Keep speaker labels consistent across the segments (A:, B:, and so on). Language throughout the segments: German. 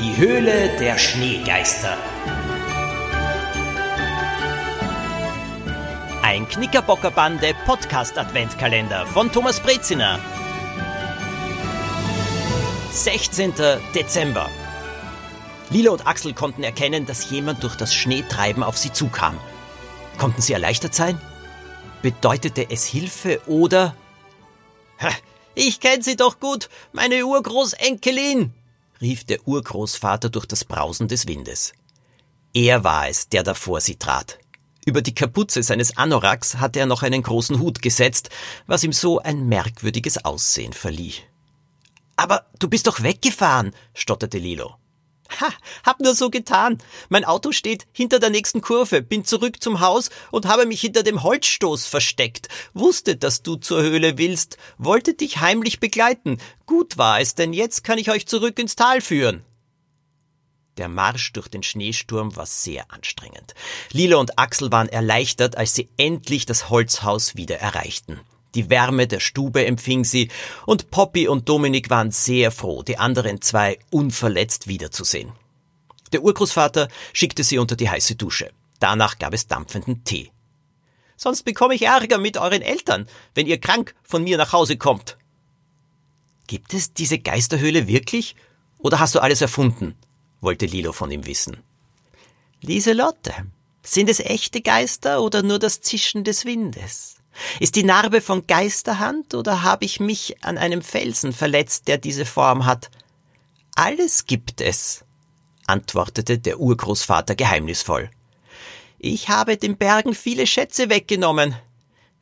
A: Die Höhle der Schneegeister. Ein Knickerbockerbande Podcast Adventkalender von Thomas Breziner. 16. Dezember. Lila und Axel konnten erkennen, dass jemand durch das Schneetreiben auf sie zukam. Konnten sie erleichtert sein? Bedeutete es Hilfe oder... Ich kenn sie doch gut, meine Urgroßenkelin, rief der Urgroßvater durch das Brausen des Windes. Er war es, der da vor sie trat. Über die Kapuze seines Anoraks hatte er noch einen großen Hut gesetzt, was ihm so ein merkwürdiges Aussehen verlieh. Aber du bist doch weggefahren, stotterte Lilo. Ha, hab nur so getan. Mein Auto steht hinter der nächsten Kurve, bin zurück zum Haus und habe mich hinter dem Holzstoß versteckt, wusste, dass du zur Höhle willst, wollte dich heimlich begleiten. Gut war es, denn jetzt kann ich euch zurück ins Tal führen. Der Marsch durch den Schneesturm war sehr anstrengend. Lila und Axel waren erleichtert, als sie endlich das Holzhaus wieder erreichten. Die Wärme der Stube empfing sie, und Poppy und Dominik waren sehr froh, die anderen zwei unverletzt wiederzusehen. Der Urgroßvater schickte sie unter die heiße Dusche. Danach gab es dampfenden Tee. Sonst bekomme ich Ärger mit euren Eltern, wenn ihr krank von mir nach Hause kommt. Gibt es diese Geisterhöhle wirklich? Oder hast du alles erfunden? wollte Lilo von ihm wissen. Lieselotte, sind es echte Geister oder nur das Zischen des Windes? Ist die Narbe von Geisterhand oder habe ich mich an einem Felsen verletzt, der diese Form hat? Alles gibt es, antwortete der Urgroßvater geheimnisvoll. Ich habe den Bergen viele Schätze weggenommen.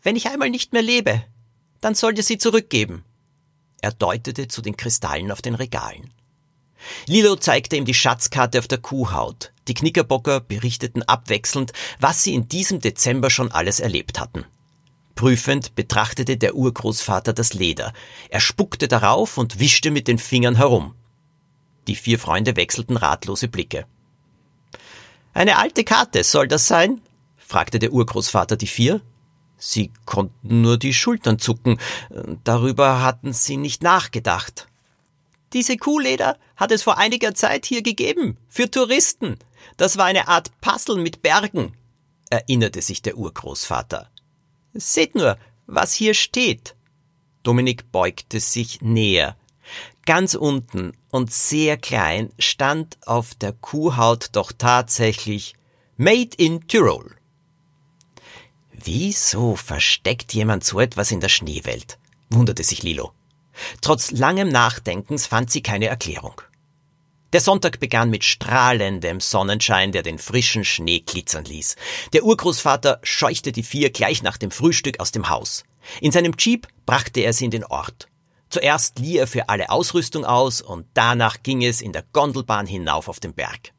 A: Wenn ich einmal nicht mehr lebe, dann sollt ihr sie zurückgeben. Er deutete zu den Kristallen auf den Regalen. Lilo zeigte ihm die Schatzkarte auf der Kuhhaut. Die Knickerbocker berichteten abwechselnd, was sie in diesem Dezember schon alles erlebt hatten. Prüfend betrachtete der Urgroßvater das Leder. Er spuckte darauf und wischte mit den Fingern herum. Die vier Freunde wechselten ratlose Blicke. Eine alte Karte, soll das sein? fragte der Urgroßvater die vier. Sie konnten nur die Schultern zucken. Darüber hatten sie nicht nachgedacht. Diese Kuhleder hat es vor einiger Zeit hier gegeben, für Touristen. Das war eine Art Puzzle mit Bergen, erinnerte sich der Urgroßvater. Seht nur, was hier steht. Dominik beugte sich näher. Ganz unten und sehr klein stand auf der Kuhhaut doch tatsächlich Made in Tyrol. Wieso versteckt jemand so etwas in der Schneewelt? wunderte sich Lilo. Trotz langem Nachdenkens fand sie keine Erklärung. Der Sonntag begann mit strahlendem Sonnenschein, der den frischen Schnee glitzern ließ. Der Urgroßvater scheuchte die vier gleich nach dem Frühstück aus dem Haus. In seinem Jeep brachte er sie in den Ort. Zuerst lieh er für alle Ausrüstung aus und danach ging es in der Gondelbahn hinauf auf den Berg.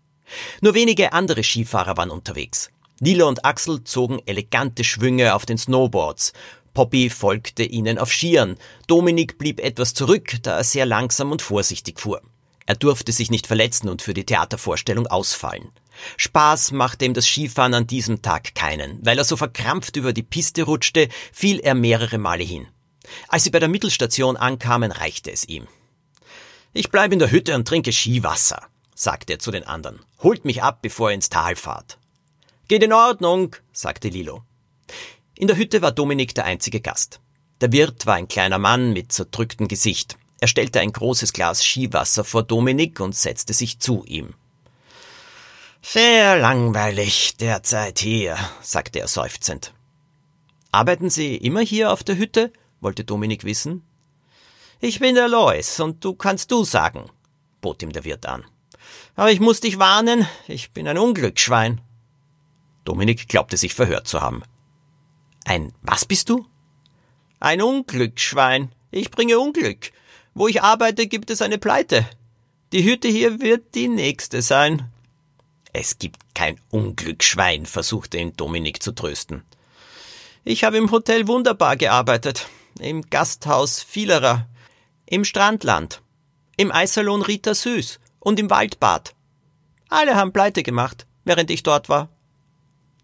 A: Nur wenige andere Skifahrer waren unterwegs. Lila und Axel zogen elegante Schwünge auf den Snowboards. Poppy folgte ihnen auf Skiern. Dominik blieb etwas zurück, da er sehr langsam und vorsichtig fuhr. Er durfte sich nicht verletzen und für die Theatervorstellung ausfallen. Spaß machte ihm das Skifahren an diesem Tag keinen. Weil er so verkrampft über die Piste rutschte, fiel er mehrere Male hin. Als sie bei der Mittelstation ankamen, reichte es ihm. Ich bleibe in der Hütte und trinke Skiwasser, sagte er zu den anderen. Holt mich ab, bevor ihr ins Tal fahrt. Geht in Ordnung, sagte Lilo. In der Hütte war Dominik der einzige Gast. Der Wirt war ein kleiner Mann mit zerdrücktem Gesicht. Er stellte ein großes Glas Skiwasser vor Dominik und setzte sich zu ihm. Sehr langweilig derzeit hier, sagte er seufzend. Arbeiten Sie immer hier auf der Hütte? wollte Dominik wissen. Ich bin der Lois und du kannst du sagen, bot ihm der Wirt an. Aber ich muss dich warnen, ich bin ein Unglücksschwein. Dominik glaubte sich verhört zu haben. Ein was bist du? Ein Unglücksschwein. Ich bringe Unglück. Wo ich arbeite, gibt es eine Pleite. Die Hütte hier wird die nächste sein. Es gibt kein Unglücksschwein, versuchte ihn Dominik zu trösten. Ich habe im Hotel Wunderbar gearbeitet, im Gasthaus Vielerer, im Strandland, im Eissalon Rita Süß und im Waldbad. Alle haben Pleite gemacht, während ich dort war.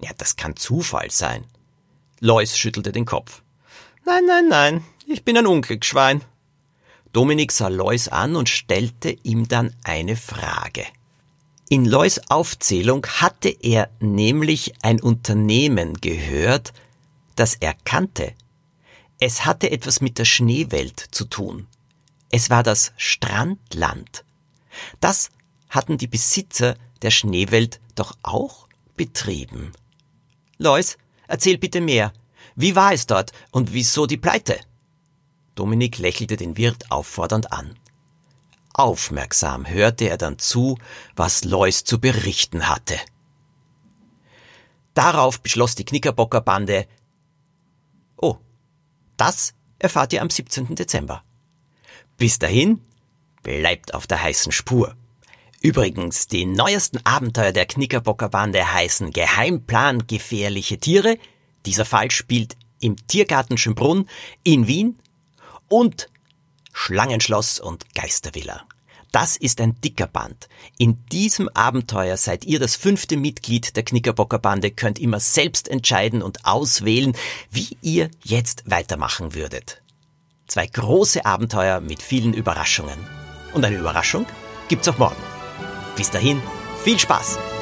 A: Ja, das kann Zufall sein. Lois schüttelte den Kopf. Nein, nein, nein, ich bin ein Unglücksschwein. Dominik sah Lois an und stellte ihm dann eine Frage. In Lois Aufzählung hatte er nämlich ein Unternehmen gehört, das er kannte. Es hatte etwas mit der Schneewelt zu tun. Es war das Strandland. Das hatten die Besitzer der Schneewelt doch auch betrieben. Lois, erzähl bitte mehr. Wie war es dort und wieso die Pleite? Dominik lächelte den Wirt auffordernd an. Aufmerksam hörte er dann zu, was Lois zu berichten hatte. Darauf beschloss die Knickerbockerbande, oh, das erfahrt ihr am 17. Dezember. Bis dahin, bleibt auf der heißen Spur. Übrigens, die neuesten Abenteuer der Knickerbockerbande heißen Geheimplan gefährliche Tiere. Dieser Fall spielt im Tiergarten Schönbrunn in Wien und Schlangenschloss und Geistervilla. Das ist ein dicker Band. In diesem Abenteuer seid ihr das fünfte Mitglied der Knickerbockerbande, könnt immer selbst entscheiden und auswählen, wie ihr jetzt weitermachen würdet. Zwei große Abenteuer mit vielen Überraschungen. Und eine Überraschung gibt's auch morgen. Bis dahin, viel Spaß!